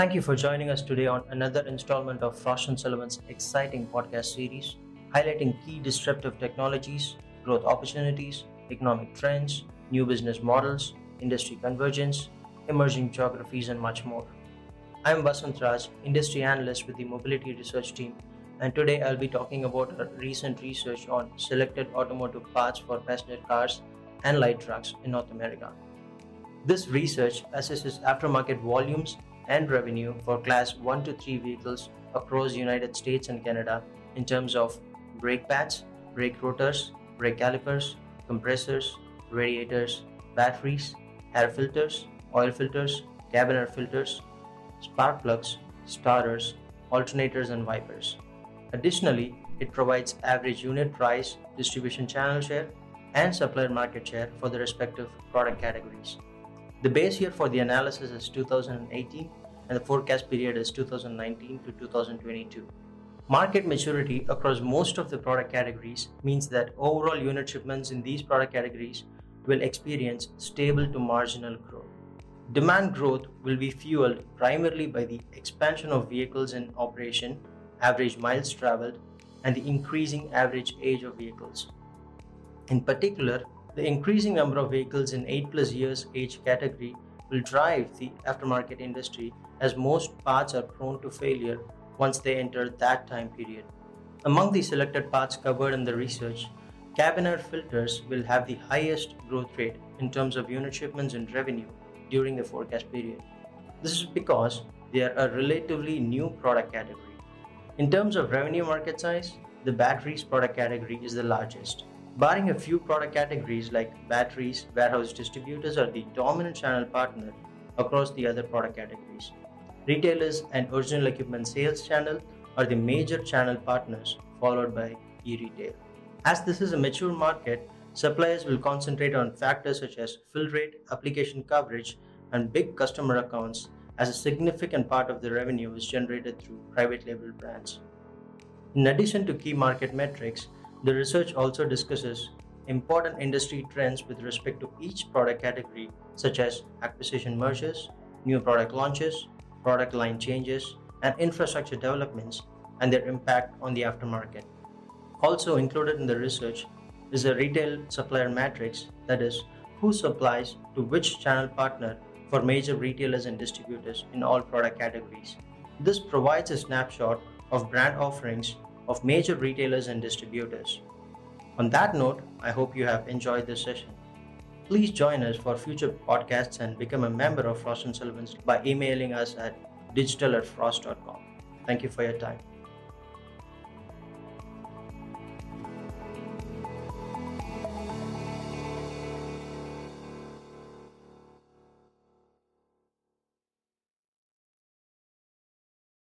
Thank you for joining us today on another installment of Frost and Sullivan's exciting podcast series, highlighting key disruptive technologies, growth opportunities, economic trends, new business models, industry convergence, emerging geographies, and much more. I'm Vasant Raj, industry analyst with the Mobility Research Team, and today I'll be talking about a recent research on selected automotive parts for passenger cars and light trucks in North America. This research assesses aftermarket volumes and revenue for class 1 to 3 vehicles across United States and Canada in terms of brake pads, brake rotors, brake calipers, compressors, radiators, batteries, air filters, oil filters, cabin air filters, spark plugs, starters, alternators, and wipers. Additionally, it provides average unit price, distribution channel share, and supplier market share for the respective product categories. The base year for the analysis is 2018 and the forecast period is 2019 to 2022. Market maturity across most of the product categories means that overall unit shipments in these product categories will experience stable to marginal growth. Demand growth will be fueled primarily by the expansion of vehicles in operation, average miles traveled, and the increasing average age of vehicles. In particular, the increasing number of vehicles in 8 plus years age category will drive the aftermarket industry as most parts are prone to failure once they enter that time period. Among the selected parts covered in the research, cabin air filters will have the highest growth rate in terms of unit shipments and revenue during the forecast period. This is because they are a relatively new product category. In terms of revenue market size, the batteries product category is the largest. Barring a few product categories like batteries, warehouse distributors are the dominant channel partner across the other product categories. Retailers and original equipment sales channel are the major channel partners, followed by e retail. As this is a mature market, suppliers will concentrate on factors such as fill rate, application coverage, and big customer accounts, as a significant part of the revenue is generated through private label brands. In addition to key market metrics, the research also discusses important industry trends with respect to each product category, such as acquisition mergers, new product launches, product line changes, and infrastructure developments and their impact on the aftermarket. Also included in the research is a retail supplier matrix that is, who supplies to which channel partner for major retailers and distributors in all product categories. This provides a snapshot of brand offerings of major retailers and distributors. On that note, I hope you have enjoyed this session. Please join us for future podcasts and become a member of Frost & Sullivan's by emailing us at digital at frost.com. Thank you for your time.